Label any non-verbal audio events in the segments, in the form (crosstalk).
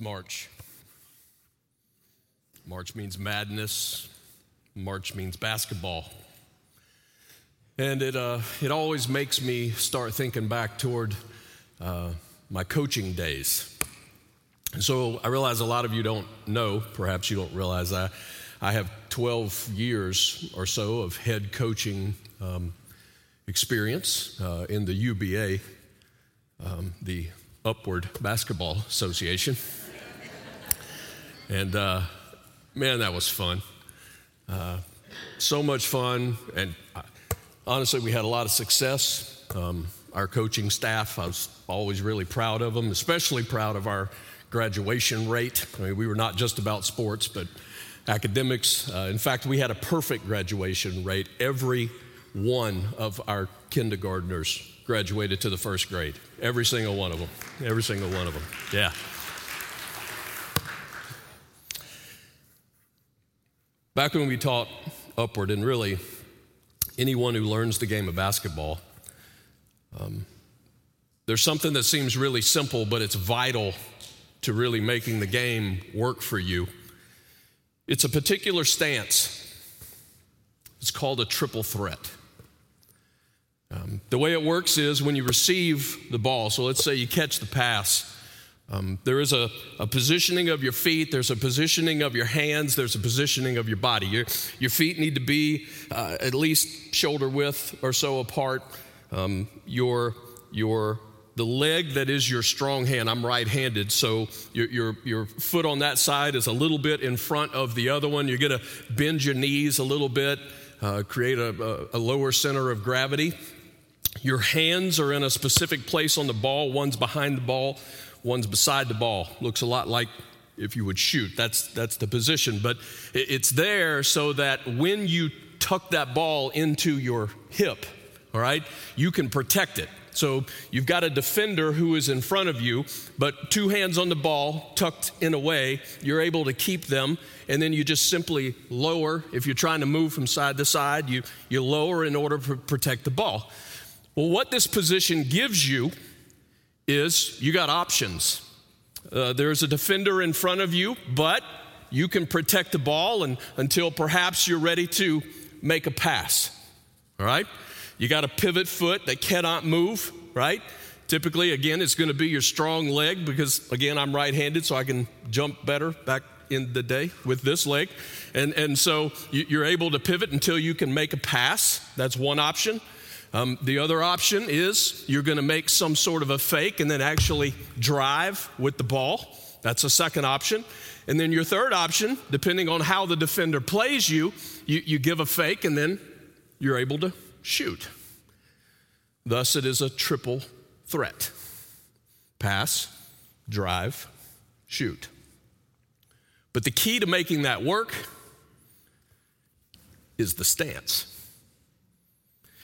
March. March means madness. March means basketball. And it, uh, it always makes me start thinking back toward uh, my coaching days. And so I realize a lot of you don't know, perhaps you don't realize that. I have 12 years or so of head coaching um, experience uh, in the UBA, um, the Upward Basketball Association. And uh, man, that was fun. Uh, so much fun. And uh, honestly, we had a lot of success. Um, our coaching staff, I was always really proud of them, especially proud of our graduation rate. I mean, we were not just about sports, but academics. Uh, in fact, we had a perfect graduation rate. Every one of our kindergartners graduated to the first grade. Every single one of them. Every single one of them. Yeah. Back when we taught upward, and really anyone who learns the game of basketball, um, there's something that seems really simple, but it's vital to really making the game work for you. It's a particular stance. It's called a triple threat. Um, the way it works is when you receive the ball, so let's say you catch the pass, um, there is a, a, positioning of your feet, there's a positioning of your hands, there's a positioning of your body. Your, your feet need to be uh, at least shoulder width or so apart. Um, your, your, the leg that is your strong hand, I'm right handed, so your, your, your foot on that side is a little bit in front of the other one. You're gonna bend your knees a little bit, uh, create a, a, a lower center of gravity. Your hands are in a specific place on the ball. One's behind the ball, one's beside the ball. Looks a lot like if you would shoot. That's, that's the position. But it's there so that when you tuck that ball into your hip, all right, you can protect it. So you've got a defender who is in front of you, but two hands on the ball, tucked in a way, you're able to keep them, and then you just simply lower. If you're trying to move from side to side, you, you lower in order to protect the ball. Well, what this position gives you is you got options. Uh, there's a defender in front of you, but you can protect the ball and, until perhaps you're ready to make a pass. All right? You got a pivot foot that cannot move, right? Typically, again, it's going to be your strong leg because, again, I'm right handed, so I can jump better back in the day with this leg. And, and so you're able to pivot until you can make a pass. That's one option. Um, the other option is you're going to make some sort of a fake and then actually drive with the ball. That's a second option. And then your third option, depending on how the defender plays you, you, you give a fake and then you're able to shoot. Thus, it is a triple threat pass, drive, shoot. But the key to making that work is the stance.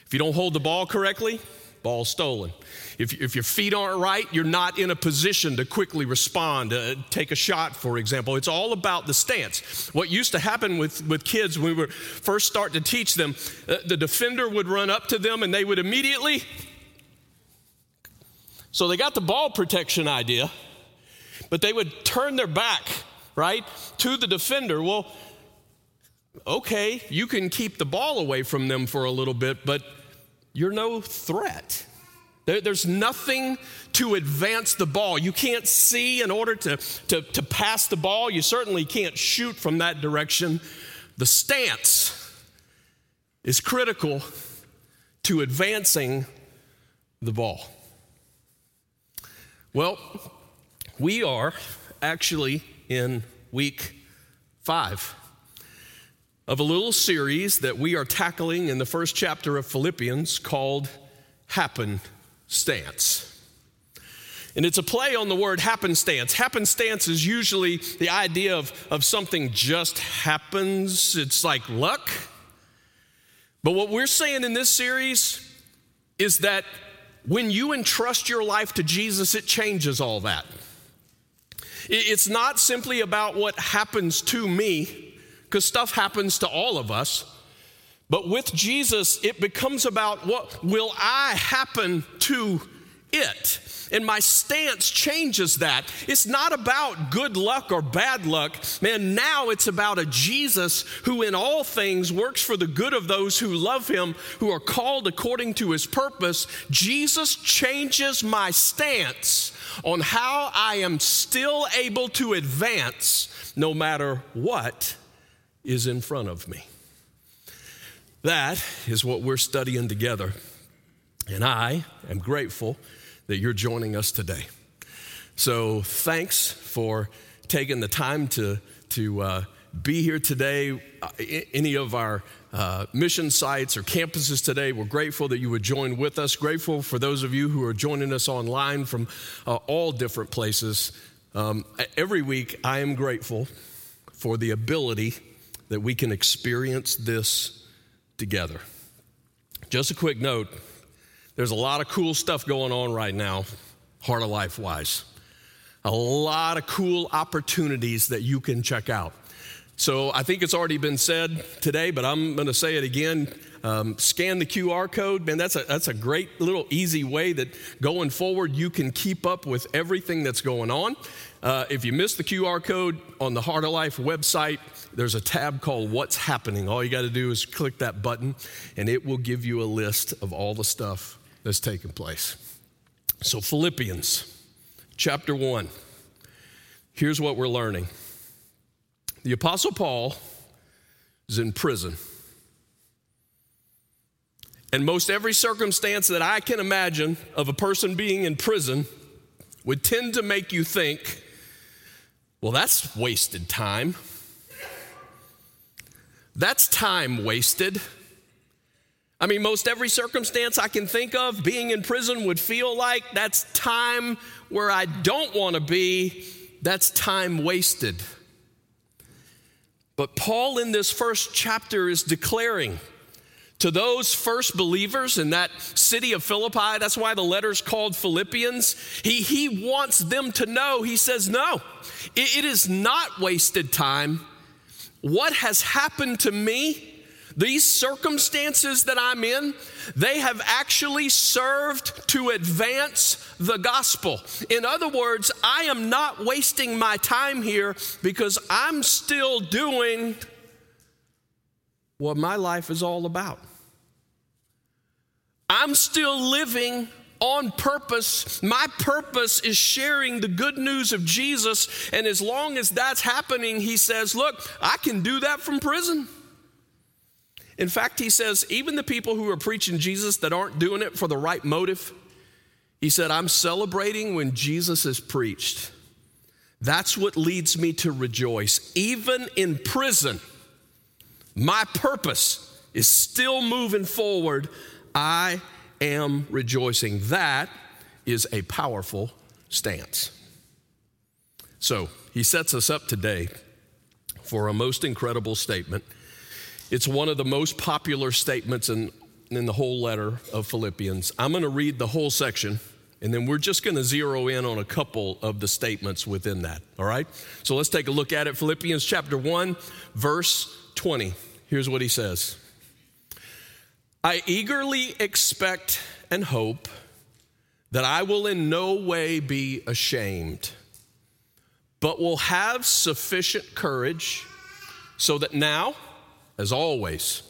If you don't hold the ball correctly, ball stolen. If, if your feet aren't right, you're not in a position to quickly respond, uh, take a shot, for example. It's all about the stance. What used to happen with, with kids when we were first start to teach them, uh, the defender would run up to them and they would immediately. So they got the ball protection idea, but they would turn their back, right, to the defender. Well, okay, you can keep the ball away from them for a little bit, but you're no threat. There, there's nothing to advance the ball. You can't see in order to, to, to pass the ball. You certainly can't shoot from that direction. The stance is critical to advancing the ball. Well, we are actually in week five of a little series that we are tackling in the first chapter of Philippians called Happenstance. And it's a play on the word happenstance. Happenstance is usually the idea of, of something just happens, it's like luck. But what we're saying in this series is that when you entrust your life to Jesus, it changes all that. It's not simply about what happens to me, because stuff happens to all of us. But with Jesus, it becomes about what will I happen to it. And my stance changes that. It's not about good luck or bad luck. Man, now it's about a Jesus who in all things works for the good of those who love him, who are called according to his purpose. Jesus changes my stance on how I am still able to advance no matter what is in front of me. That is what we're studying together. And I am grateful that you're joining us today. So thanks for taking the time to, to uh, be here today. Uh, any of our uh, mission sites or campuses today, we're grateful that you would join with us. Grateful for those of you who are joining us online from uh, all different places. Um, every week, I am grateful for the ability that we can experience this together. Just a quick note there's a lot of cool stuff going on right now, Heart of Life wise. A lot of cool opportunities that you can check out. So I think it's already been said today, but I'm going to say it again. Um, scan the QR code, man. That's a that's a great little easy way that going forward you can keep up with everything that's going on. Uh, if you miss the QR code on the Heart of Life website, there's a tab called What's Happening. All you got to do is click that button, and it will give you a list of all the stuff that's taking place. So, Philippians chapter 1. Here's what we're learning the Apostle Paul is in prison. And most every circumstance that I can imagine of a person being in prison would tend to make you think, well, that's wasted time. That's time wasted. I mean, most every circumstance I can think of, being in prison would feel like that's time where I don't want to be, that's time wasted. But Paul, in this first chapter, is declaring to those first believers in that city of Philippi, that's why the letter's called Philippians. He, he wants them to know, he says, no, it, it is not wasted time. What has happened to me? These circumstances that I'm in, they have actually served to advance the gospel. In other words, I am not wasting my time here because I'm still doing what my life is all about. I'm still living on purpose. My purpose is sharing the good news of Jesus. And as long as that's happening, he says, Look, I can do that from prison. In fact, he says, even the people who are preaching Jesus that aren't doing it for the right motive, he said, I'm celebrating when Jesus is preached. That's what leads me to rejoice. Even in prison, my purpose is still moving forward. I am rejoicing. That is a powerful stance. So he sets us up today for a most incredible statement. It's one of the most popular statements in, in the whole letter of Philippians. I'm going to read the whole section, and then we're just going to zero in on a couple of the statements within that, all right? So let's take a look at it. Philippians chapter 1, verse 20. Here's what he says I eagerly expect and hope that I will in no way be ashamed, but will have sufficient courage so that now, as always,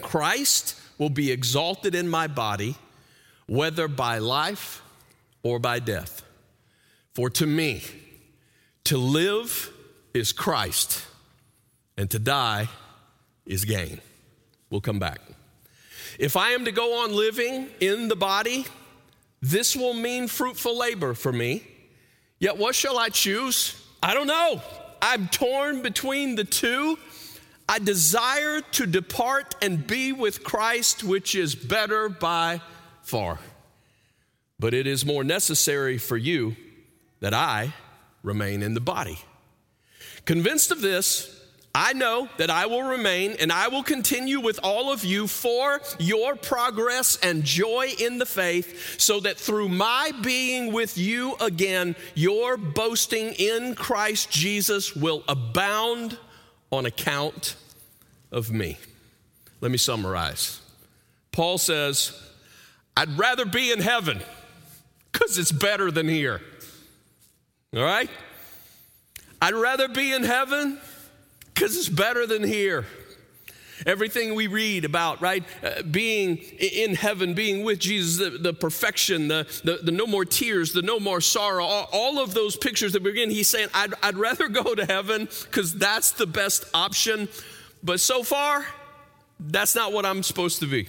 Christ will be exalted in my body, whether by life or by death. For to me, to live is Christ, and to die is gain. We'll come back. If I am to go on living in the body, this will mean fruitful labor for me. Yet what shall I choose? I don't know. I'm torn between the two. I desire to depart and be with Christ, which is better by far. But it is more necessary for you that I remain in the body. Convinced of this, I know that I will remain and I will continue with all of you for your progress and joy in the faith, so that through my being with you again, your boasting in Christ Jesus will abound on account of me. Let me summarize. Paul says, I'd rather be in heaven. because it's better than here. All right? I'd rather be in heaven because it's better than here. Everything we read about, right? Uh, being in heaven, being with Jesus, the, the perfection, the, the, the, no more tears, the no more sorrow, all, all of those pictures that begin, he's saying, I'd, I'd rather go to heaven because that's the best option. But so far, that's not what I'm supposed to be.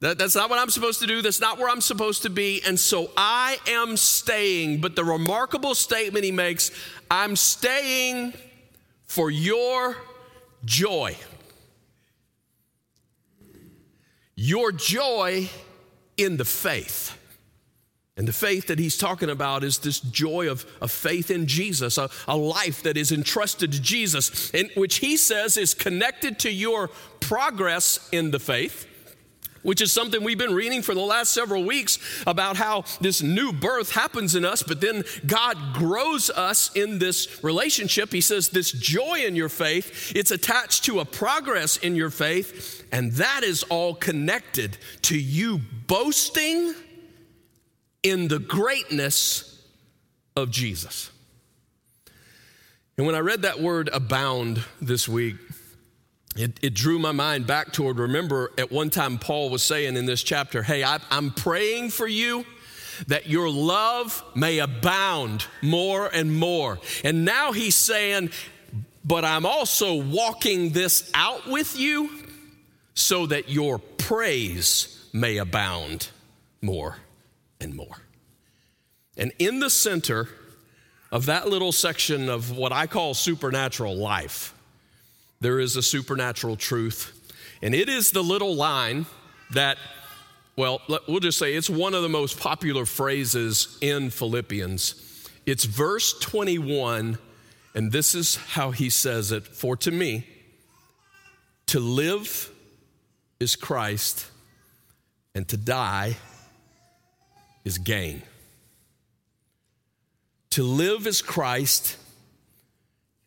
That, that's not what I'm supposed to do. That's not where I'm supposed to be. And so I am staying. But the remarkable statement he makes I'm staying for your joy. Your joy in the faith. And the faith that he's talking about is this joy of, of faith in Jesus, a, a life that is entrusted to Jesus, and which he says is connected to your progress in the faith which is something we've been reading for the last several weeks about how this new birth happens in us, but then God grows us in this relationship. He says, This joy in your faith, it's attached to a progress in your faith, and that is all connected to you boasting in the greatness of Jesus. And when I read that word abound this week, it, it, drew my mind back toward remember at one time paul was saying in this chapter hey I, i'm praying for you that your love may abound more and more. And now he's saying but i'm also walking this out with you so that your praise may abound more and more. And in the center of that little section of what i call supernatural life there is a supernatural truth. And it is the little line that, well, we'll just say it's one of the most popular phrases in Philippians. It's verse 21, and this is how he says it For to me, to live is Christ, and to die is gain. To live is Christ,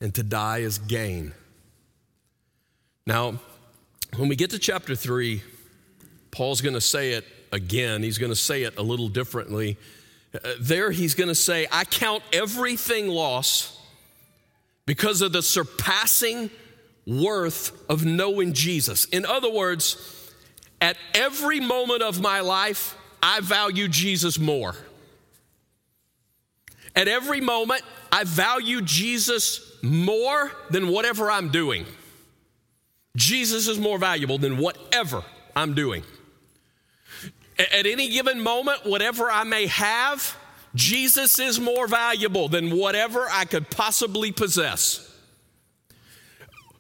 and to die is gain. Now, when we get to chapter 3, Paul's going to say it again. He's going to say it a little differently. Uh, there, he's going to say, I count everything loss because of the surpassing worth of knowing Jesus. In other words, at every moment of my life, I value Jesus more. At every moment, I value Jesus more than whatever I'm doing. Jesus is more valuable than whatever I'm doing. At any given moment, whatever I may have, Jesus is more valuable than whatever I could possibly possess.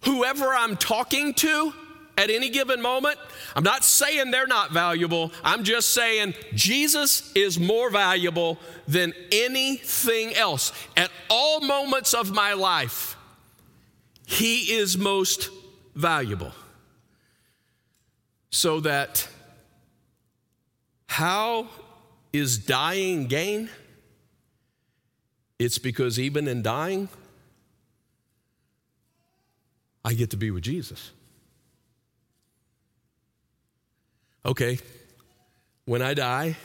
Whoever I'm talking to at any given moment, I'm not saying they're not valuable. I'm just saying Jesus is more valuable than anything else. At all moments of my life, He is most valuable. So that how is dying gain? It's because even in dying, I get to be with Jesus. Okay, when I die,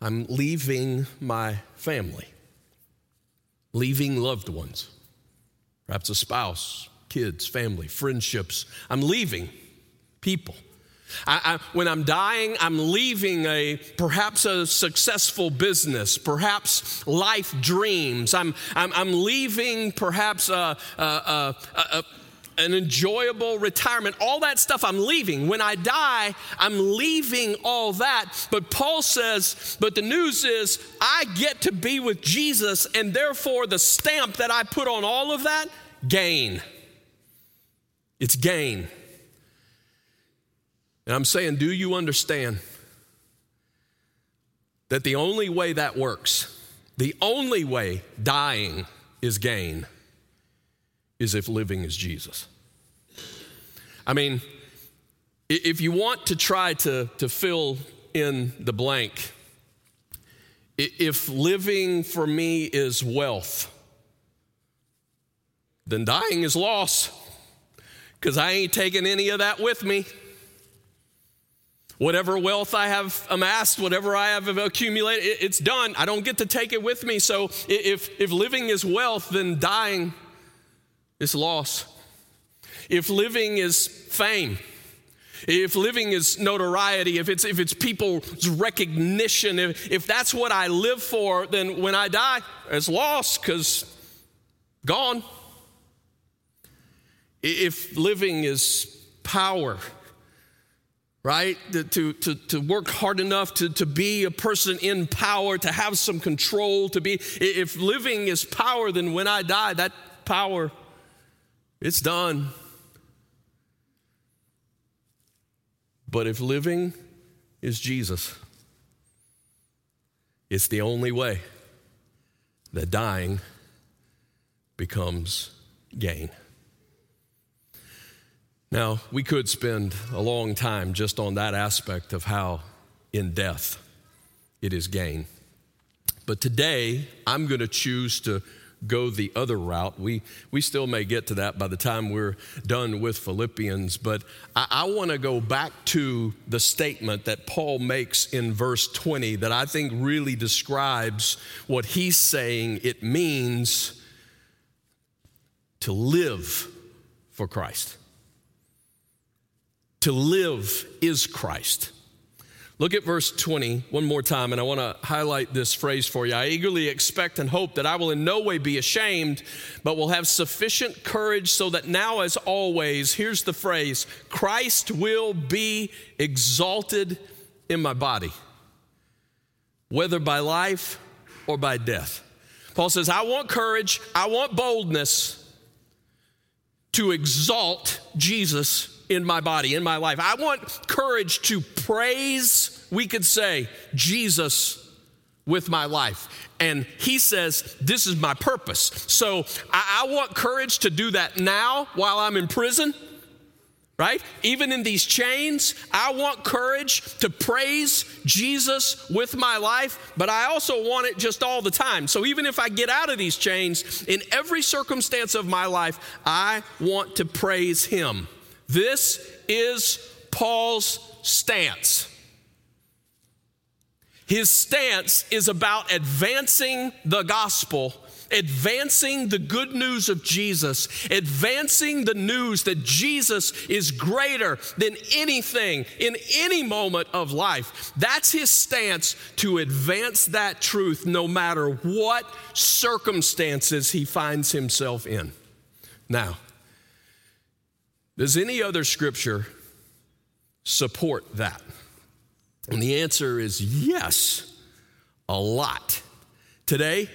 I'm leaving my family, leaving loved ones, perhaps a spouse, kids, family, friendships. I'm leaving people. I, I, when I'm dying, I'm leaving a perhaps a successful business, perhaps life dreams. I'm, I'm, I'm leaving perhaps a, a, a, an enjoyable retirement. All that stuff I'm leaving. When I die, I'm leaving all that. But Paul says, but the news is I get to be with Jesus, and therefore the stamp that I put on all of that gain. It's gain. And I'm saying, do you understand that the only way that works, the only way dying is gain, is if living is Jesus? I mean, if you want to try to, to fill in the blank, if living for me is wealth, then dying is loss because I ain't taking any of that with me. Whatever wealth I have amassed, whatever I have accumulated, it's done. I don't get to take it with me. So if, if living is wealth, then dying is loss. If living is fame, if living is notoriety, if it's, if it's people's recognition, if, if that's what I live for, then when I die, it's lost because gone. If living is power, right? To, to, to work hard enough to, to be a person in power, to have some control, to be, if living is power, then when I die, that power, it's done. But if living is Jesus, it's the only way that dying becomes gain. Now, we could spend a long time just on that aspect of how in death it is gain. But today, I'm going to choose to go the other route. We, we still may get to that by the time we're done with Philippians, but I, I want to go back to the statement that Paul makes in verse 20 that I think really describes what he's saying it means to live for Christ. To live is Christ. Look at verse 20 one more time, and I want to highlight this phrase for you. I eagerly expect and hope that I will in no way be ashamed, but will have sufficient courage so that now, as always, here's the phrase Christ will be exalted in my body, whether by life or by death. Paul says, I want courage, I want boldness to exalt Jesus in my body, in my life. I want courage to praise, we could say, Jesus with my life. And he says, This is my purpose. So I, I, want courage to do that now while I'm in prison, right? Even in these chains, I want courage to praise Jesus with my life, but I also want it just all the time. So even if I get out of these chains, in every circumstance of my life, I want to praise him. This is Paul's stance. His stance is about advancing the gospel, advancing the good news of Jesus, advancing the news that Jesus is greater than anything in any moment of life. That's his stance to advance that truth no matter what circumstances he finds himself in. Now, does any other scripture support that? And the answer is yes, a lot. Today,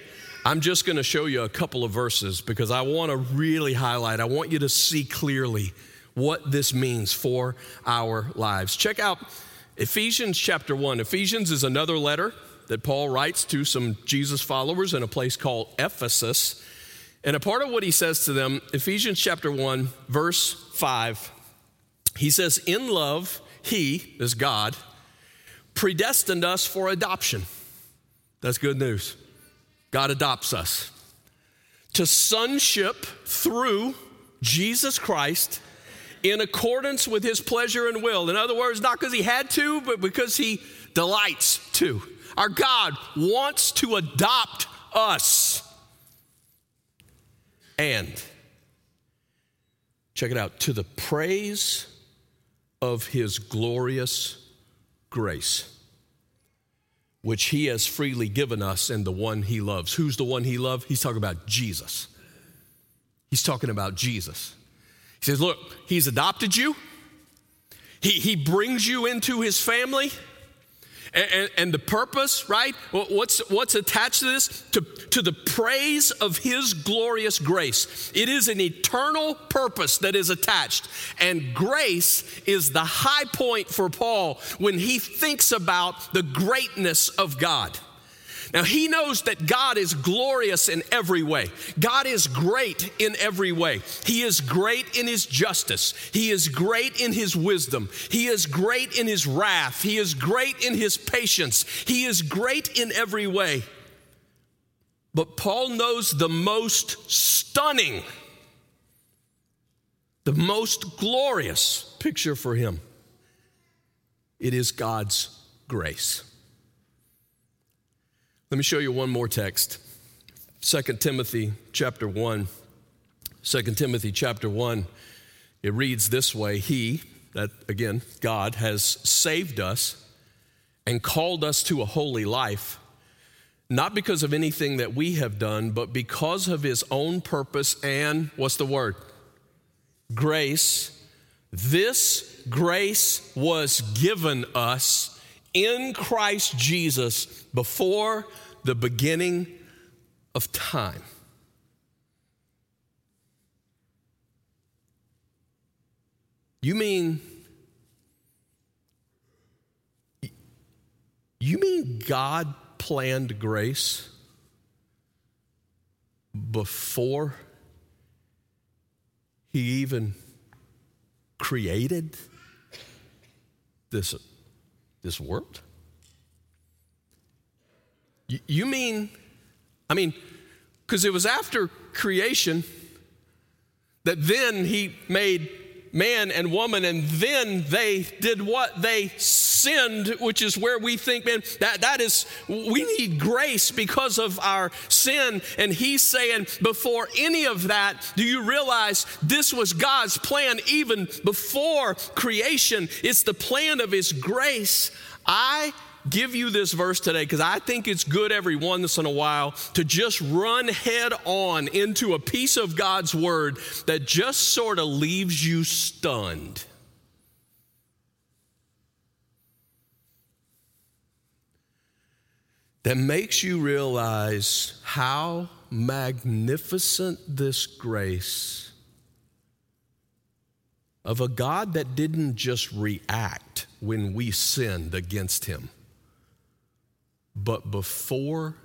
I'm just going to show you a couple of verses because I want to really highlight, I want you to see clearly what this means for our lives. Check out Ephesians chapter 1. Ephesians is another letter that Paul writes to some Jesus followers in a place called Ephesus. And a part of what he says to them, Ephesians chapter 1, verse 5, he says, In love, he, is God, predestined us for adoption. That's good news. God adopts us to sonship through Jesus Christ in accordance with his pleasure and will. In other words, not because he had to, but because he delights to. Our God wants to adopt us and, check it out, to the praise of his glorious grace, which he has freely given us and the one he loves. Who's the one he loved? He's talking about Jesus. He's talking about Jesus. He says, Look, he's adopted you, he, he brings you into his family. And, and, the purpose, right? What's, what's attached to this? To, to the praise of His glorious grace. It is an eternal purpose that is attached. And grace is the high point for Paul when he thinks about the greatness of God. Now, he knows that God is glorious in every way. God is great in every way. He is great in his justice. He is great in his wisdom. He is great in his wrath. He is great in his patience. He is great in every way. But Paul knows the most stunning, the most glorious picture for him it is God's grace. Let me show you one more text. 2 Timothy chapter 1. 2 Timothy chapter 1. It reads this way He, that again, God, has saved us and called us to a holy life, not because of anything that we have done, but because of His own purpose and what's the word? Grace. This grace was given us in Christ Jesus before the beginning of time. You mean You mean God planned grace before he even created this, this world? You mean, I mean, because it was after creation that then he made man and woman, and then they did what? They sinned, which is where we think, man, that, that is, we need grace because of our sin. And he's saying, before any of that, do you realize this was God's plan even before creation? It's the plan of his grace. I give you this verse today because I think it's good every once in a while to just run head on into a piece of God's word that just sort of leaves you stunned. That makes you realize how magnificent this grace of a God that didn't just react when we sinned against him but before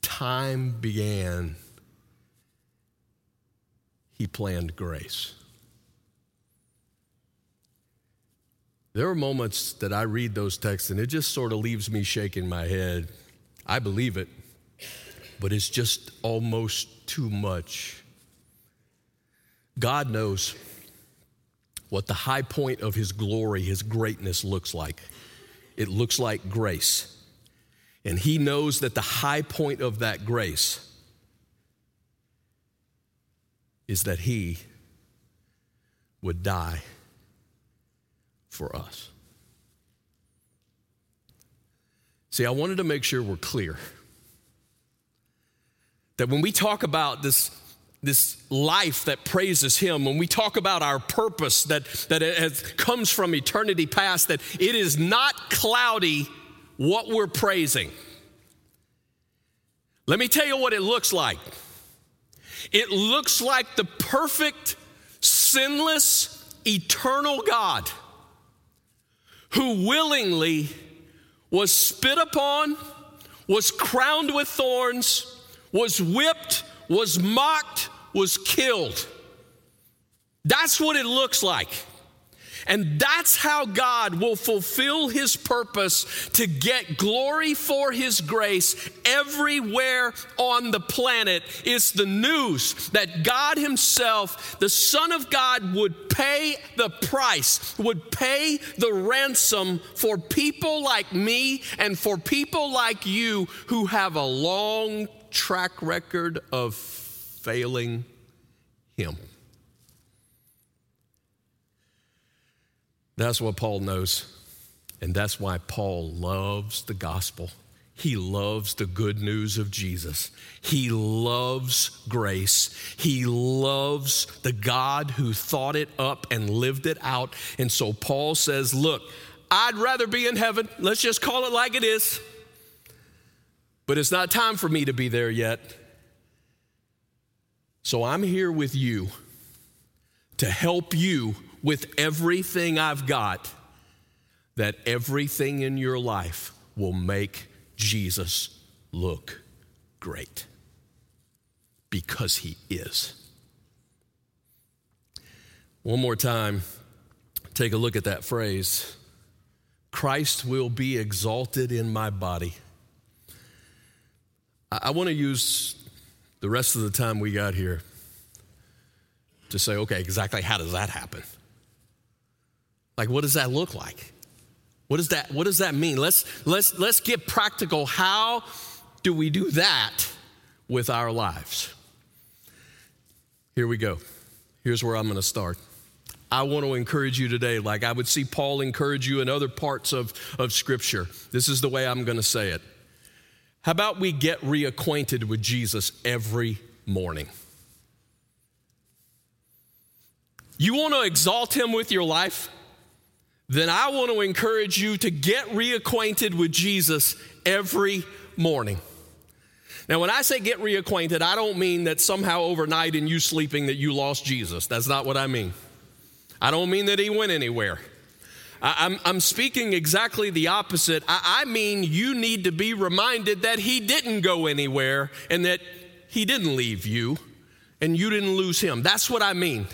time began, he planned grace. There are moments that I read those texts and it just sort of leaves me shaking my head. I believe it, but it's just almost too much. God knows what the high point of His glory, His greatness looks like. It looks like grace. And he knows that the high point of that grace is that he would die for us. See, I wanted to make sure we're clear that when we talk about this, this life that praises Him, when we talk about our purpose that, that it comes from eternity past, that it is not cloudy what we're praising. Let me tell you what it looks like. It looks like the perfect, sinless, eternal God who willingly was spit upon, was crowned with thorns, was whipped, was mocked, was killed. That's what it looks like. And that's how God will fulfill his purpose to get glory for his grace everywhere on the planet. It's the news that God himself, the Son of God, would pay the price, would pay the ransom for people like me and for people like you who have a long track record of failing him. That's what Paul knows. And that's why Paul loves the gospel. He loves the good news of Jesus. He loves grace. He loves the God who thought it up and lived it out. And so Paul says, Look, I'd rather be in heaven. Let's just call it like it is. But it's not time for me to be there yet. So I'm here with you to help you with everything I've got, that everything in your life will make Jesus look great because he is. One more time, take a look at that phrase Christ will be exalted in my body. I, want to use the rest of the time we got here to say, okay, exactly how does that happen? Like, what does that look like? What does that, what does that mean? Let's, let's, let's get practical. How do we do that with our lives? Here we go. Here's where I'm going to start. I want to encourage you today, like I would see Paul encourage you in other parts of, of Scripture. This is the way I'm going to say it. How about we get reacquainted with Jesus every morning? You want to exalt him with your life? Then I want to encourage you to get reacquainted with Jesus every morning. Now, when I say get reacquainted, I don't mean that somehow overnight in you sleeping that you lost Jesus. That's not what I mean. I don't mean that he went anywhere. I, am I'm, I'm speaking exactly the opposite. I, I mean, you need to be reminded that he didn't go anywhere and that he didn't leave you and you didn't lose him. That's what I mean.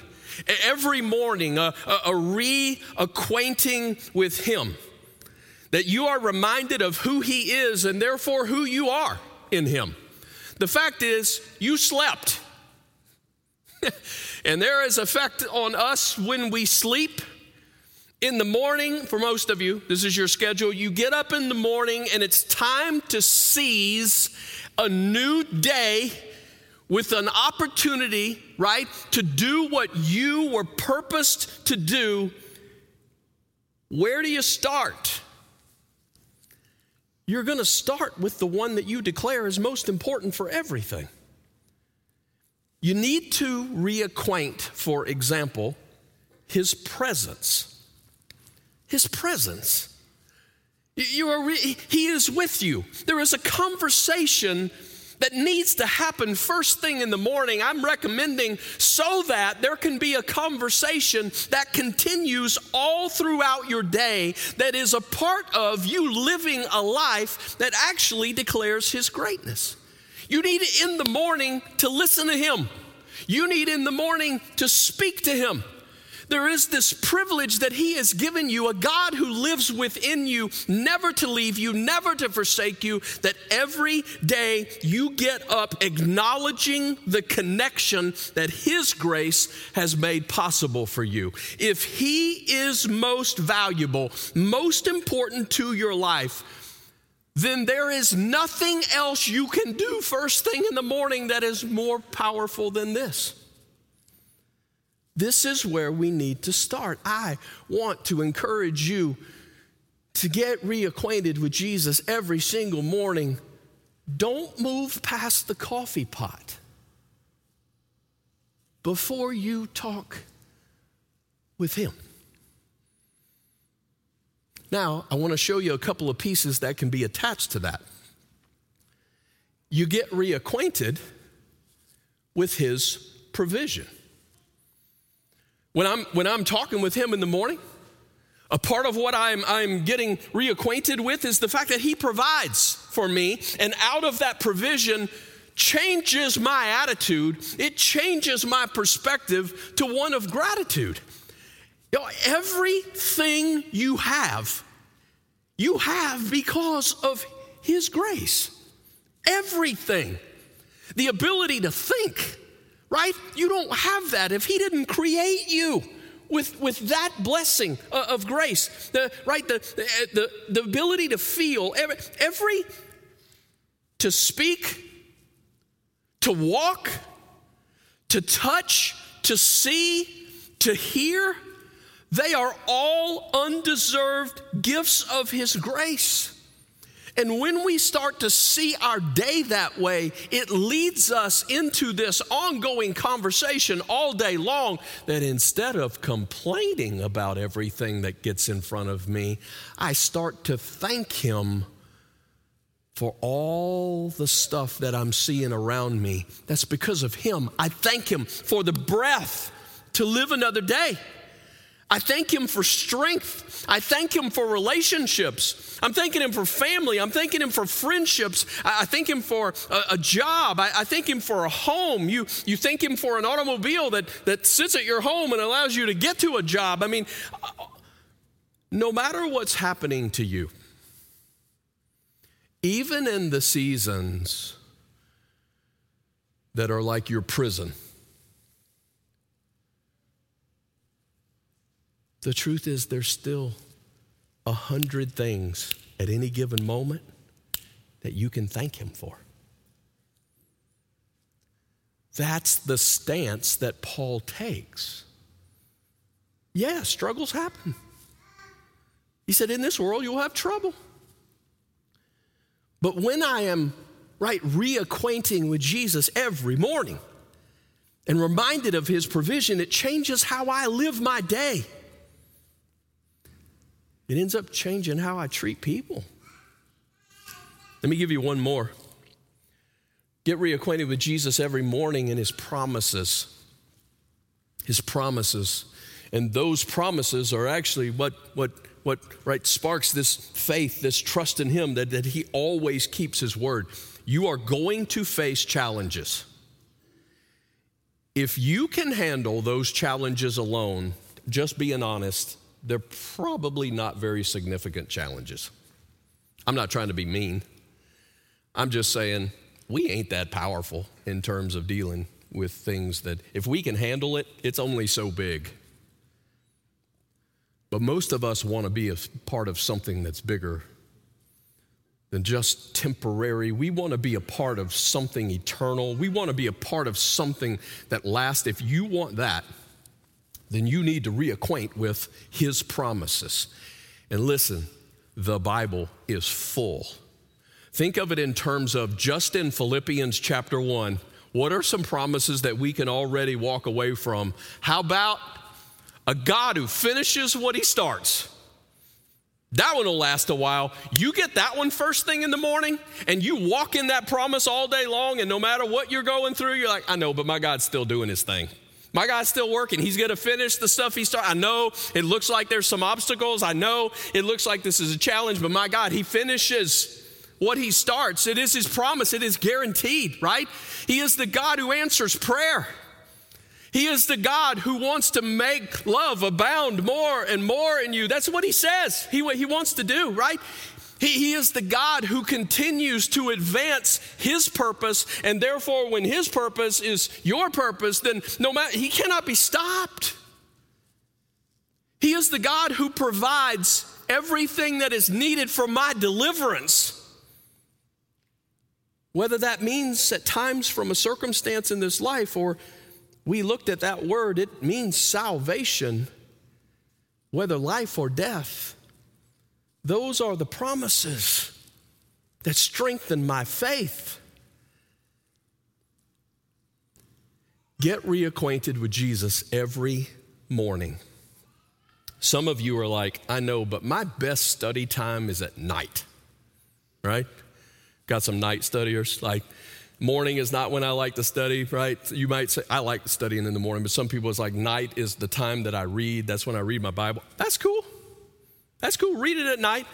Every morning, a, a, a reacquainting with him, that you are reminded of who he is and therefore who you are in him. The fact is, you slept. (laughs) And there is effect on us when we sleep. In the morning, for most of you, this is your schedule. You get up in the morning and it's time to seize a new day with an opportunity, right, to do what you were purposed to do. Where do you start? You're going to start with the one that you declare is most important for everything. You need to reacquaint, for example, his presence. His presence. You are re- he is with you. There is a conversation that needs to happen first thing in the morning. I'm recommending so that there can be a conversation that continues all throughout your day that is a part of you living a life that actually declares his greatness. You need in the morning to listen to Him. You need in the morning to speak to Him. There is this privilege that He has given you, a God who lives within you, never to leave you, never to forsake you, that every day you get up acknowledging the connection that His grace has made possible for you. If He is most valuable, most important to your life, then there is nothing else you can do first thing in the morning that is more powerful than this. This is where we need to start. I want to encourage you to get reacquainted with Jesus every single morning. Don't move past the coffee pot before you talk with Him. Now, I want to show you a couple of pieces that can be attached to that. You get reacquainted with his provision. When I'm, when I'm talking with him in the morning, a part of what I'm, I'm getting reacquainted with is the fact that he provides for me, and out of that provision, changes my attitude, it changes my perspective to one of gratitude. You know, everything you have, you have because of His grace. Everything. The ability to think, right? You don't have that if He didn't create you with, with that blessing uh, of grace. The, right? The, uh, the, the ability to feel, every, every to speak, to walk, to touch, to see, to hear they are all undeserved gifts of His grace. And when we start to see our day that way, it leads us into this ongoing conversation all day long that instead of complaining about everything that gets in front of me, I start to thank Him for all the stuff that I'm seeing around me. That's because of Him. I thank Him for the breath to live another day. I thank Him for strength. I thank Him for relationships. I'm thanking Him for family. I'm thanking Him for friendships. I, thank Him for a, a job. I, I, thank Him for a home. You, you thank Him for an automobile that, that sits at your home and allows you to get to a job. I mean, no matter what's happening to you, even in the seasons that are like your prison, The truth is, there's still a hundred things at any given moment that you can thank Him for. That's the stance that Paul takes. Yeah, struggles happen. He said, In this world, you'll have trouble. But when I am, right, reacquainting with Jesus every morning and reminded of his provision, it changes how I live my day. It ends up changing how I treat people. Let me give you one more. Get reacquainted with Jesus every morning and his promises. His promises. And those promises are actually what, what, what right, sparks this faith, this trust in him that, that he always keeps his word. You are going to face challenges. If you can handle those challenges alone, just being honest, they're probably not very significant challenges. I'm not trying to be mean. I'm just saying we ain't that powerful in terms of dealing with things that, if we can handle it, it's only so big. But most of us want to be a part of something that's bigger than just temporary. We want to be a part of something eternal. We want to be a part of something that lasts. If you want that, then you need to reacquaint with his promises. And listen, the Bible is full. Think of it in terms of just in Philippians chapter 1, what are some promises that we can already walk away from? How about a God who finishes what he starts? That one will last a while. You get that one first thing in the morning, and you walk in that promise all day long, and no matter what you're going through, you're like, I know, but my God's still doing his thing. My God's still working. He's going to finish the stuff he started. I know it looks like there's some obstacles. I know it looks like this is a challenge, but my God, he finishes what he starts. It is his promise. It is guaranteed, right? He is the God who answers prayer. He is the God who wants to make love abound more and more in you. That's what he says. He, he wants to do, right? He, he is the God who continues to advance His purpose, and therefore, when His purpose is your purpose, then no matter, He cannot be stopped. He is the God who provides everything that is needed for my deliverance. Whether that means at times from a circumstance in this life, or we looked at that word, it means salvation, whether life or death. Those are the promises that strengthen my faith. Get reacquainted with Jesus every morning. Some of you are like, I know, but my best study time is at night, right? Got some night studiers. Like, morning is not when I like to study, right? You might say, I like studying in the morning, but some people, it's like night is the time that I read. That's when I read my Bible. That's cool. That's cool. Read it at night.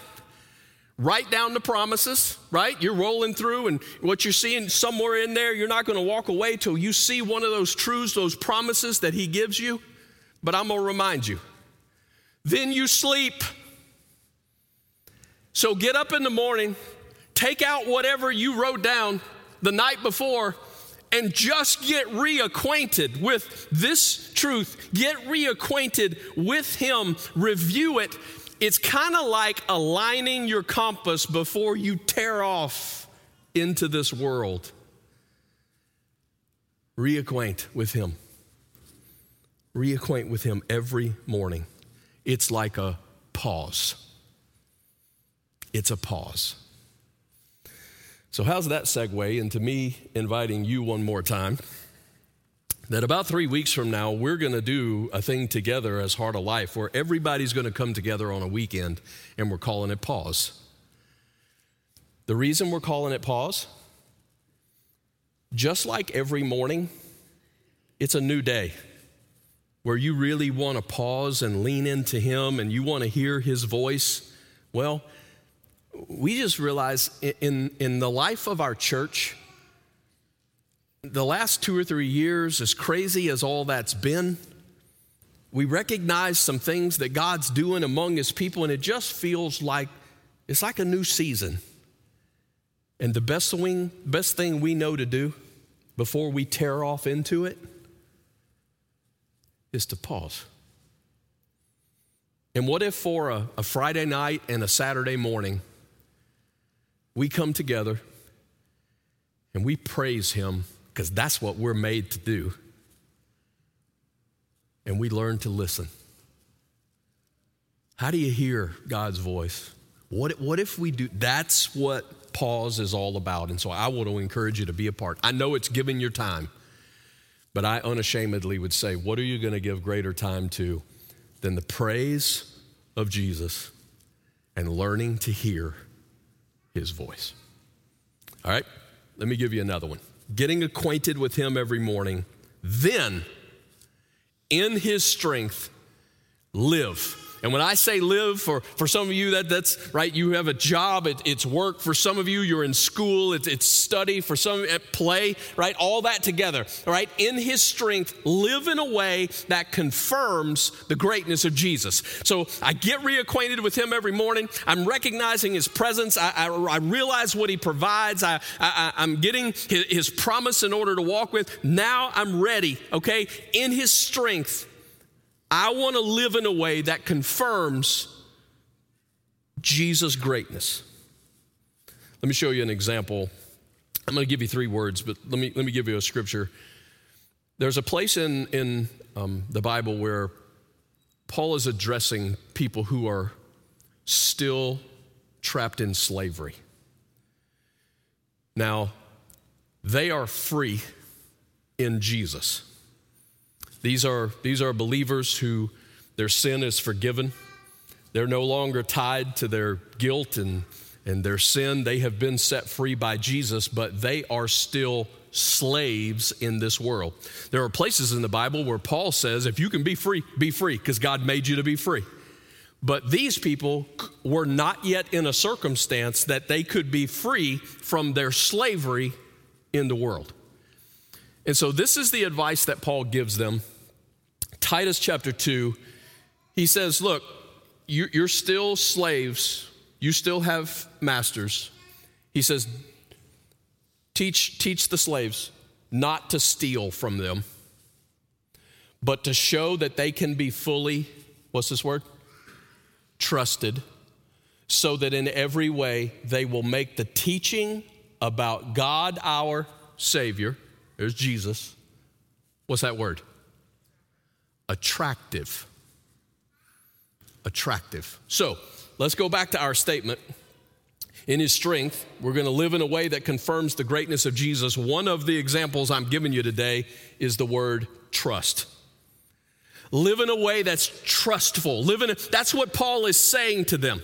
Write down the promises, right? You're rolling through, and what you're seeing somewhere in there, you're not going to walk away till you see one of those truths, those promises that He gives you. But I'm going to remind you. Then you sleep. So get up in the morning, take out whatever you wrote down the night before, and just get reacquainted with this truth. Get reacquainted with Him, review it, it's kind of like aligning your compass before you tear off into this world. Reacquaint with Him. Reacquaint with Him every morning. It's like a pause. It's a pause. So, how's that segue into me inviting you one more time? That about three weeks from now, we're going to do a thing together as Heart of Life where everybody's going to come together on a weekend and we're calling it Pause. The reason we're calling it Pause, just like every morning, it's a new day where you really want to pause and lean into Him and you want to hear His voice. Well, we just realize in, in the life of our church, the last two or three years, as crazy as all that's been, we recognize some things that God's doing among His people, and it just feels like it's like a new season. And the best thing, best thing we know to do before we tear off into it is to pause. And what if for a, a Friday night and a Saturday morning, we come together and we praise Him because that's what we're made to do, and we learn to listen? How do you hear God's voice? What, what if we do? That's what pause is all about. And so I want to encourage you to be a part. I know it's giving your time, but I unashamedly would say, what are you going to give greater time to than the praise of Jesus and learning to hear his voice? All right, let me give you another one. Getting acquainted with him every morning, then in his strength, live and when I say live, for, for some of you, that, that's right, you have a job, it, it's work. For some of you, you're in school, it, it's study. For some, at play, right? All that together, right? In his strength, live in a way that confirms the greatness of Jesus. So I get reacquainted with him every morning. I'm recognizing his presence. I, I, I realize what he provides. I, I, am getting his, his promise in order to walk with. Now I'm ready, okay? In his strength, I want to live in a way that confirms Jesus' greatness. Let me show you an example. I'm going to give you three words, but let me, let me give you a scripture. There's a place in, in um, the Bible where Paul is addressing people who are still trapped in slavery. Now, they are free in Jesus. These are, these are believers who their sin is forgiven. They're no longer tied to their guilt and, and their sin. They have been set free by Jesus, but they are still slaves in this world. There are places in the Bible where Paul says, if you can be free, be free, because God made you to be free. But these people were not yet in a circumstance that they could be free from their slavery in the world. And so, this is the advice that Paul gives them Titus chapter 2, he says, Look, you're still slaves, you still have masters. He says, Teach, teach the slaves not to steal from them, but to show that they can be fully, what's this word? Trusted, so that in every way they will make the teaching about God our Savior, there's Jesus. What's that word? Attractive. Attractive. So let's go back to our statement. In his strength, we're going to live in a way that confirms the greatness of Jesus. One of the examples I'm giving you today is the word trust. Live in a way that's trustful. Live in a, that's what Paul is saying to them.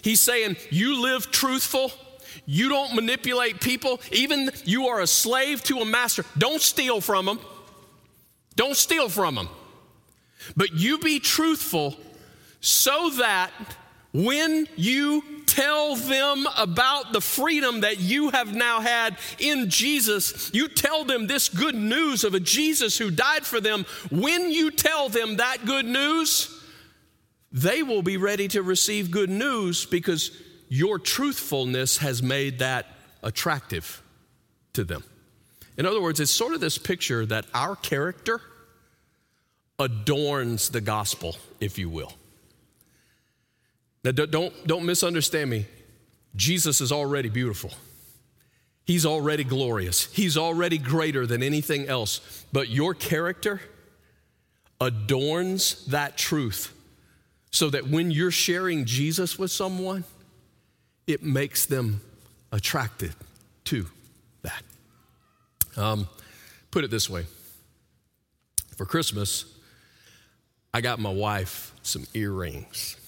He's saying, You live truthful. You don't manipulate people. Even you are a slave to a master. Don't steal from them. Don't steal from them. But you be truthful so that when you tell them about the freedom that you have now had in Jesus, you tell them this good news of a Jesus who died for them. When you tell them that good news, they will be ready to receive good news because your truthfulness has made that attractive to them. In other words, it's sort of this picture that our character adorns the gospel, if you will. Now, don't, don't misunderstand me. Jesus is already beautiful. He's already glorious. He's already greater than anything else. But your character adorns that truth so that when you're sharing Jesus with someone, it makes them attracted to that. Um, put it this way for Christmas, I got my wife some earrings.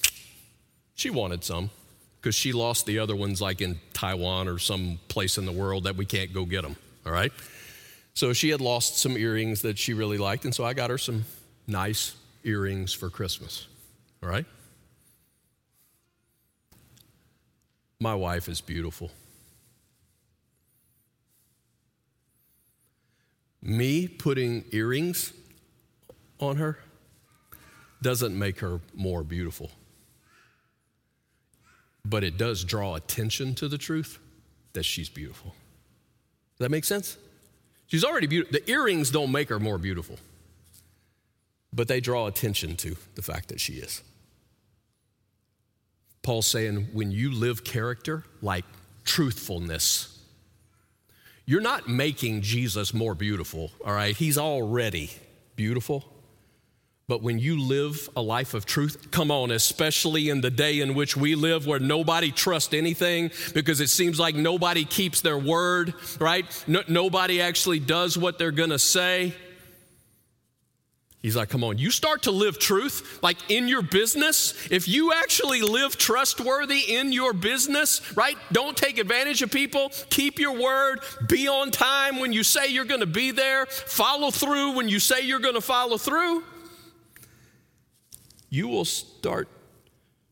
She wanted some because she lost the other ones like in Taiwan or some place in the world that we can't go get them, all right? So she had lost some earrings that she really liked, and so I got her some nice earrings for Christmas, all right? My wife is beautiful. Me putting earrings on her doesn't make her more beautiful. But it does draw attention to the truth that she's beautiful. Does that make sense? She's already beautiful. The earrings don't make her more beautiful, but they draw attention to the fact that she is. Paul's saying when you live character like truthfulness, you're not making Jesus more beautiful, all right? He's already beautiful. But when you live a life of truth, come on, especially in the day in which we live where nobody trusts anything because it seems like nobody keeps their word, right? No, nobody actually does what they're gonna say. He's like, come on, you start to live truth, like in your business. If you actually live trustworthy in your business, right? Don't take advantage of people. Keep your word. Be on time when you say you're to be there. Follow through when you say you're to follow through. You will start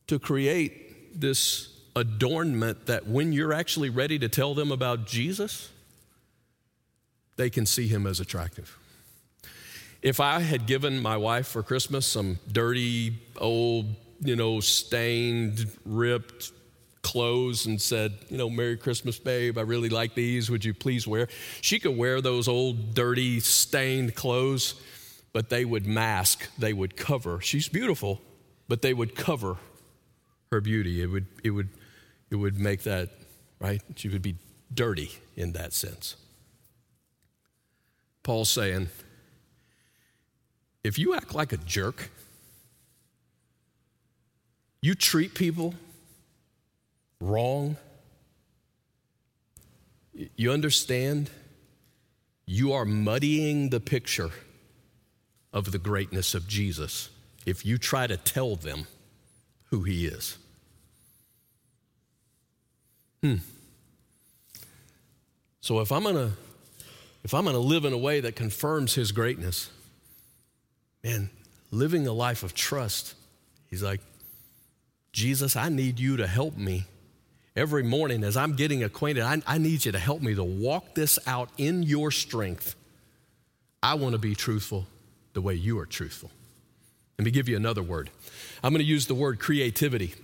to create this adornment that when you're actually ready to tell them about Jesus, they can see him as attractive. If I had given my wife for Christmas some dirty, old, you know, stained, ripped clothes and said, you know, Merry Christmas, babe, I really like these. Would you please wear? She could wear those old, dirty, stained clothes, but they would mask, they would cover. She's beautiful, but they would cover her beauty. It would, it would, it would make that, right? She would be dirty in that sense. Paul's saying, if you act like a jerk, you treat people wrong, you understand, you are muddying the picture of the greatness of Jesus if you try to tell them who he is. Hmm. So if I'm going to if I'm going to live in a way that confirms his greatness, man, living a life of trust. He's like, Jesus, I need you to help me. Every morning as I'm getting acquainted, I, I need you to help me to walk this out in your strength. I want to be truthful the way you are truthful. Let me give you another word. I'm going to use the word creativity.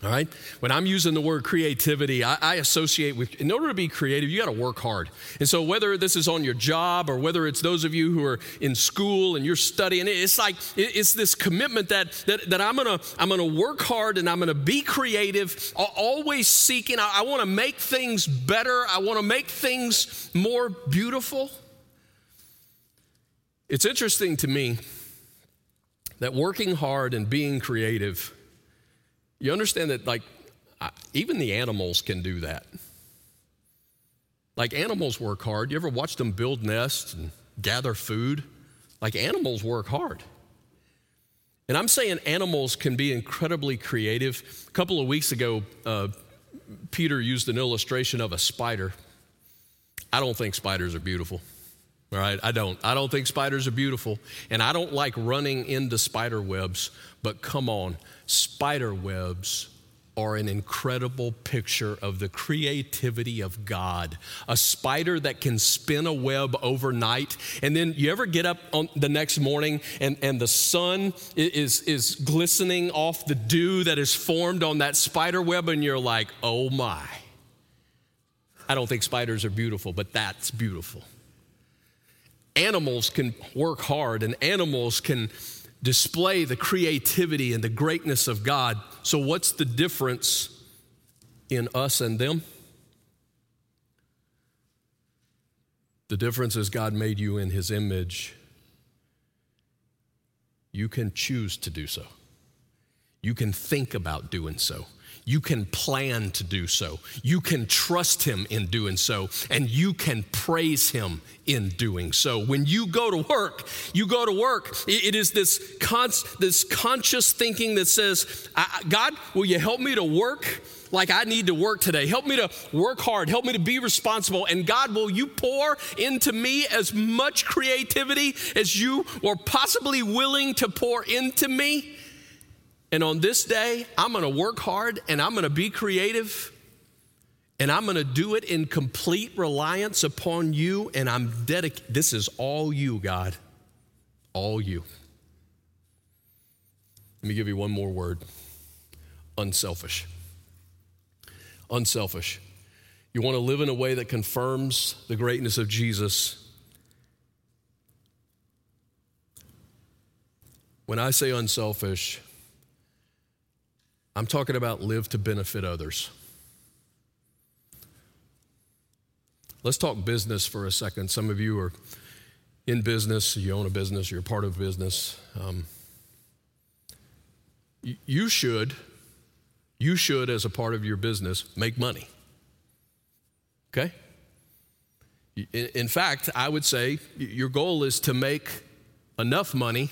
All right? When I'm using the word creativity, I, I associate with, in order to be creative, you got to work hard. And so, whether this is on your job or whether it's those of you who are in school and you're studying, it's like, it's this commitment that, that, that I'm going to I'm gonna work hard and I'm going to be creative, always seeking. I, I want to make things better, I want to make things more beautiful. It's interesting to me that working hard and being creative you understand that, like, even the animals can do that. Like, animals work hard. You ever watch them build nests and gather food? Like, animals work hard. And I'm saying animals can be incredibly creative. A couple of weeks ago, uh, Peter used an illustration of a spider. I don't think spiders are beautiful. All right, I don't. I don't think spiders are beautiful. And I don't like running into spider webs, but come on, spider webs are an incredible picture of the creativity of God. A spider that can spin a web overnight. And then you ever get up on the next morning and, and the sun is, is glistening off the dew that is formed on that spider web, and you're like, oh my. I don't think spiders are beautiful, but that's beautiful. Animals can work hard, and animals can display the creativity and the greatness of God. So, what's the difference in us and them? The difference is God made you in His image. You can choose to do so. You can think about doing so. You can plan to do so. You can trust Him in doing so, and you can praise Him in doing so. When you go to work, you go to work. It is this, con- this conscious thinking that says, God, will you help me to work? like I need to work today. Help me to work hard. Help me to be responsible. And God, will you pour into me as much creativity as you are possibly willing to pour into me? And on this day, I'm going to work hard and I'm going to be creative and I'm going to do it in complete reliance upon you. And I'm dedicated. This is all you, God. All you. Let me give you one more word unselfish. Unselfish. You want to live in a way that confirms the greatness of Jesus. When I say unselfish, I'm talking about live to benefit others. Let's talk business for a second. Some of you are in business, you own a business, you're part of business. Um, you should, you should, as a part of your business, make money. Okay? In fact, I would say your goal is to make enough money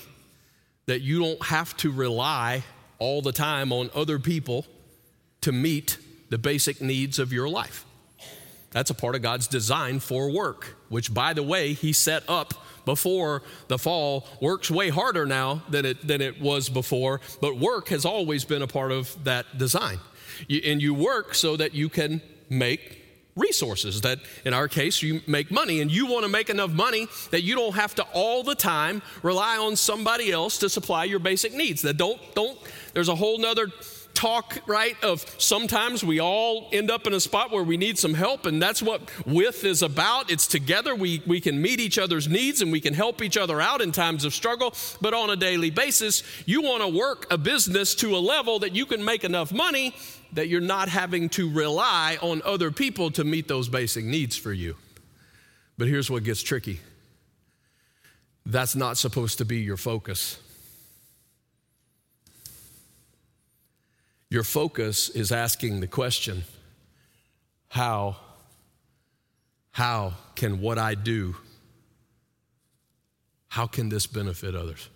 that you don't have to rely all the time on other people to meet the basic needs of your life. That's a part of God's design for work, which, by the way, He set up before the fall. Works way harder now than it, than it was before, but work has always been a part of that design. You, and you work so that you can make resources that in our case you make money and you want to make enough money that you don't have to all the time rely on somebody else to supply your basic needs that don't don't there's a whole nother talk, right, of sometimes we all end up in a spot where we need some help, and that's what with is about. It's together. We, we can meet each other's needs and we can help each other out in times of struggle. But on a daily basis, you want to work a business to a level that you can make enough money that you're not having to rely on other people to meet those basic needs for you. But here's what gets tricky that's not supposed to be your focus. Your focus is asking the question how, how can what I do, how can this benefit others?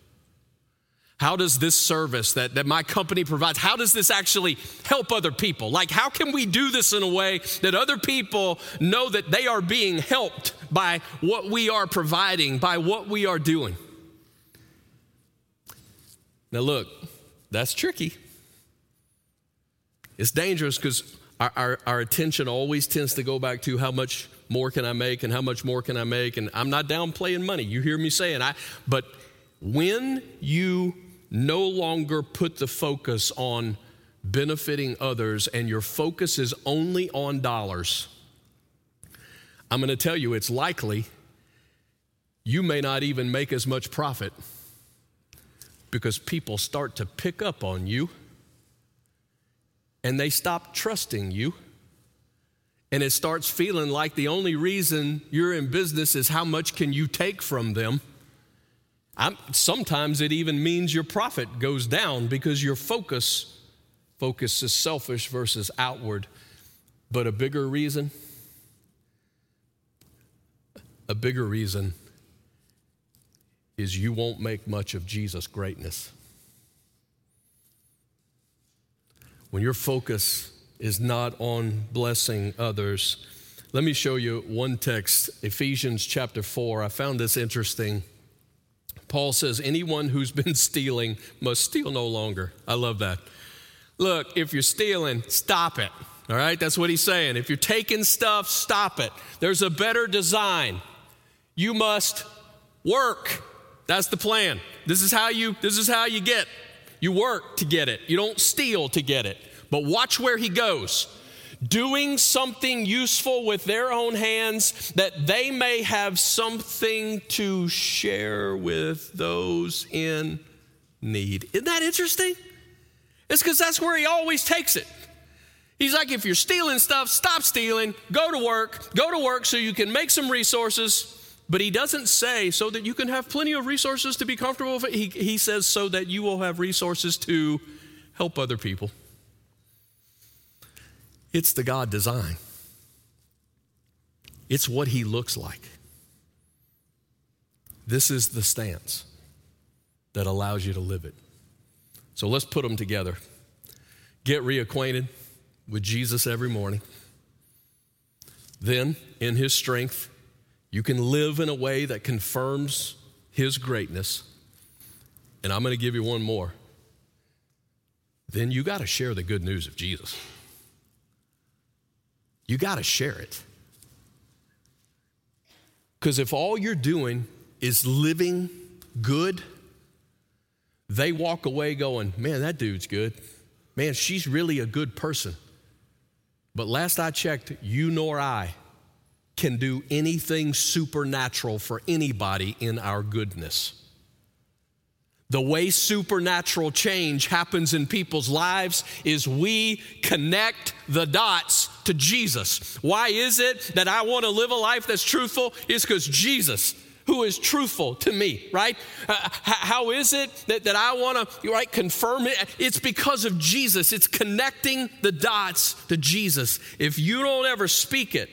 How does this service that, that my company provides, how does this actually help other people? Like, how can we do this in a way that other people know that they are being helped by what we are providing, by what we are doing? Now, look, that's tricky. It's dangerous because our, our, our, attention always tends to go back to how much more can I make and how much more can I make. And I'm not downplaying money. You hear me saying I, but when you no longer put the focus on benefiting others and your focus is only on dollars, I'm going to tell you it's likely you may not even make as much profit because people start to pick up on you and they stop trusting you. And it starts feeling like the only reason you're in business is how much can you take from them. I'm, sometimes it even means your profit goes down because your focus focus is selfish versus outward. But a bigger reason, a bigger reason is you won't make much of Jesus' greatness. when your focus is not on blessing others. Let me show you one text, Ephesians chapter 4. I found this interesting. Paul says, Anyone who's been (laughs) stealing must steal no longer. I love that. Look, if you're stealing, stop it. All right, that's what he's saying. If you're taking stuff, stop it. There's a better design. You must work. That's the plan. This is how you this is how you get you work to get it, you don't steal to get it. But watch where he goes. Doing something useful with their own hands that they may have something to share with those in need. Isn't that interesting? It's because that's where he always takes it. He's like, if you're stealing stuff, stop stealing, go to work, go to work so you can make some resources but he doesn't say so that you can have plenty of resources to be comfortable. He, he says so that you will have resources to help other people. It's the God design, it's what he looks like. This is the stance that allows you to live it. So let's put them together. Get reacquainted with Jesus every morning. Then, in his strength, you can live in a way that confirms His greatness. And I'm going to give you one more. Then you got to share the good news of Jesus. You got to share it. Because if all you're doing is living good, they walk away going, man, that dude's good. Man, she's really a good person. But last I checked, you nor I can do anything supernatural for anybody in our goodness. The way supernatural change happens in people's lives is we connect the dots to Jesus. Why is it that I want to live a life that's truthful? It's because Jesus who is truthful to me, right? Uh, how is it that, that I want to, right, confirm it? It's because of Jesus. It's connecting the dots to Jesus. If you don't ever speak it,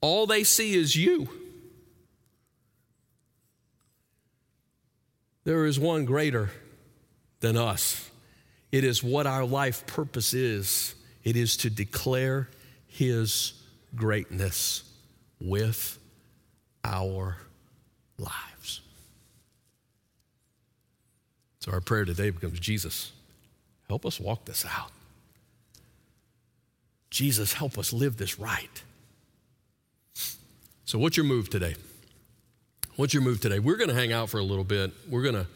all they see is you. There is one greater than us. It is what our life purpose is. It is to declare his greatness with our lives. So our prayer today becomes Jesus, help us walk this out. Jesus, help us live this right. So, what's your move today? What's your move today? We're going to hang out for a little bit. We're going to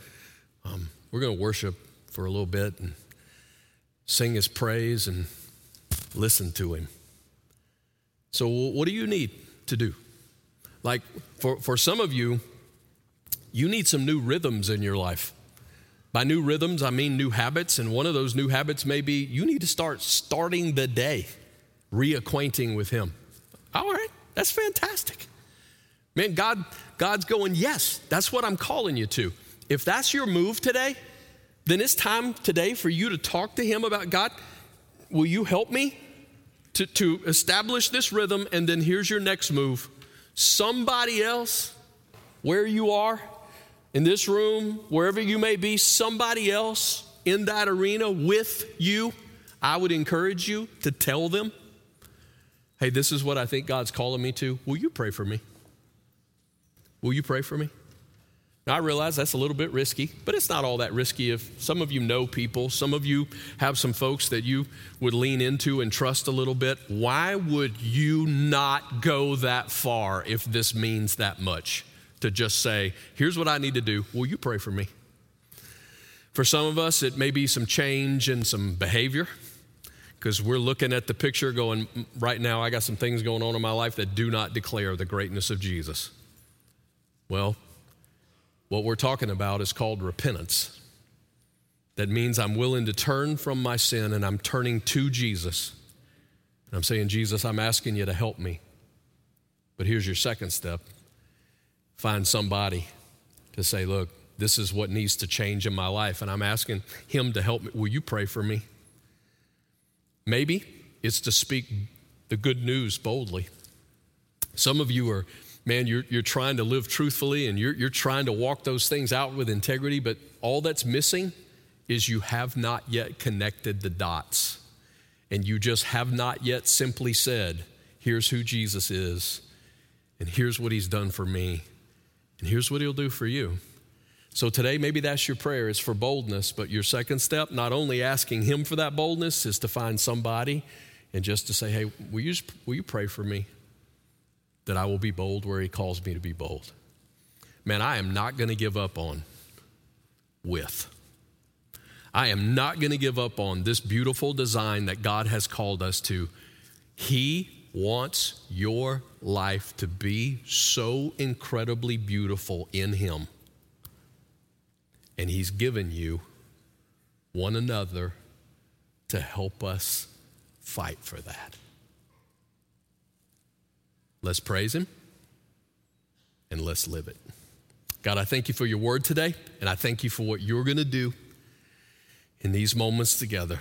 um, we're going to worship for a little bit and sing His praise and listen to Him. So, what do you need to do? Like for for some of you, you need some new rhythms in your life. By new rhythms, I mean new habits, and one of those new habits may be you need to start starting the day reacquainting with Him. All right, that's fantastic. Man, God, God's going, yes, that's what I'm calling you to. If that's your move today, then it's time today for you to talk to Him about God. Will you help me to, to establish this rhythm? And then here's your next move. Somebody else, where you are, in this room, wherever you may be, somebody else in that arena with you, I would encourage you to tell them, hey, this is what I think God's calling me to. Will you pray for me? Will you pray for me? Now, I realize that's a little bit risky, but it's not all that risky if some of you know people, some of you have some folks that you would lean into and trust a little bit. Why would you not go that far if this means that much? To just say, here's what I need to do. Will you pray for me? For some of us, it may be some change in some behavior because we're looking at the picture going, right now, I got some things going on in my life that do not declare the greatness of Jesus. Well, what we're talking about is called repentance. That means I'm willing to turn from my sin and I'm turning to Jesus. And I'm saying, Jesus, I'm asking you to help me. But here's your second step find somebody to say, look, this is what needs to change in my life. And I'm asking him to help me. Will you pray for me? Maybe it's to speak the good news boldly. Some of you are man, you're, you're trying to live truthfully and you're, you're trying to walk those things out with integrity, but all that's missing is you have not yet connected the dots. And you just have not yet simply said, here's who Jesus is, and here's what he's done for me, and here's what he'll do for you. So today, maybe that's your prayer, is for boldness, but your second step, not only asking him for that boldness, is to find somebody and just to say, hey, will you, will you pray for me? That I will be bold where He calls me to be bold. Man, I am not going to give up on with. I am not going to give up on this beautiful design that God has called us to. He wants your life to be so incredibly beautiful in Him. And He's given you one another to help us fight for that. Let's praise Him and let's live it. God, I thank you for your word today, and I thank you for what you're going to do in these moments together.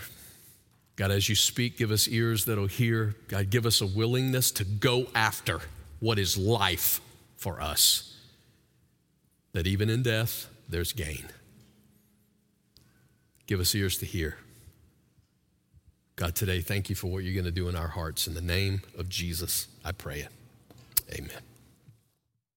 God, as you speak, give us ears that'll hear. God, give us a willingness to go after what is life for us. That even in death, there's gain. Give us ears to hear. God, today, thank you for what you're going to do in our hearts. In the name of Jesus, I pray it. Amen.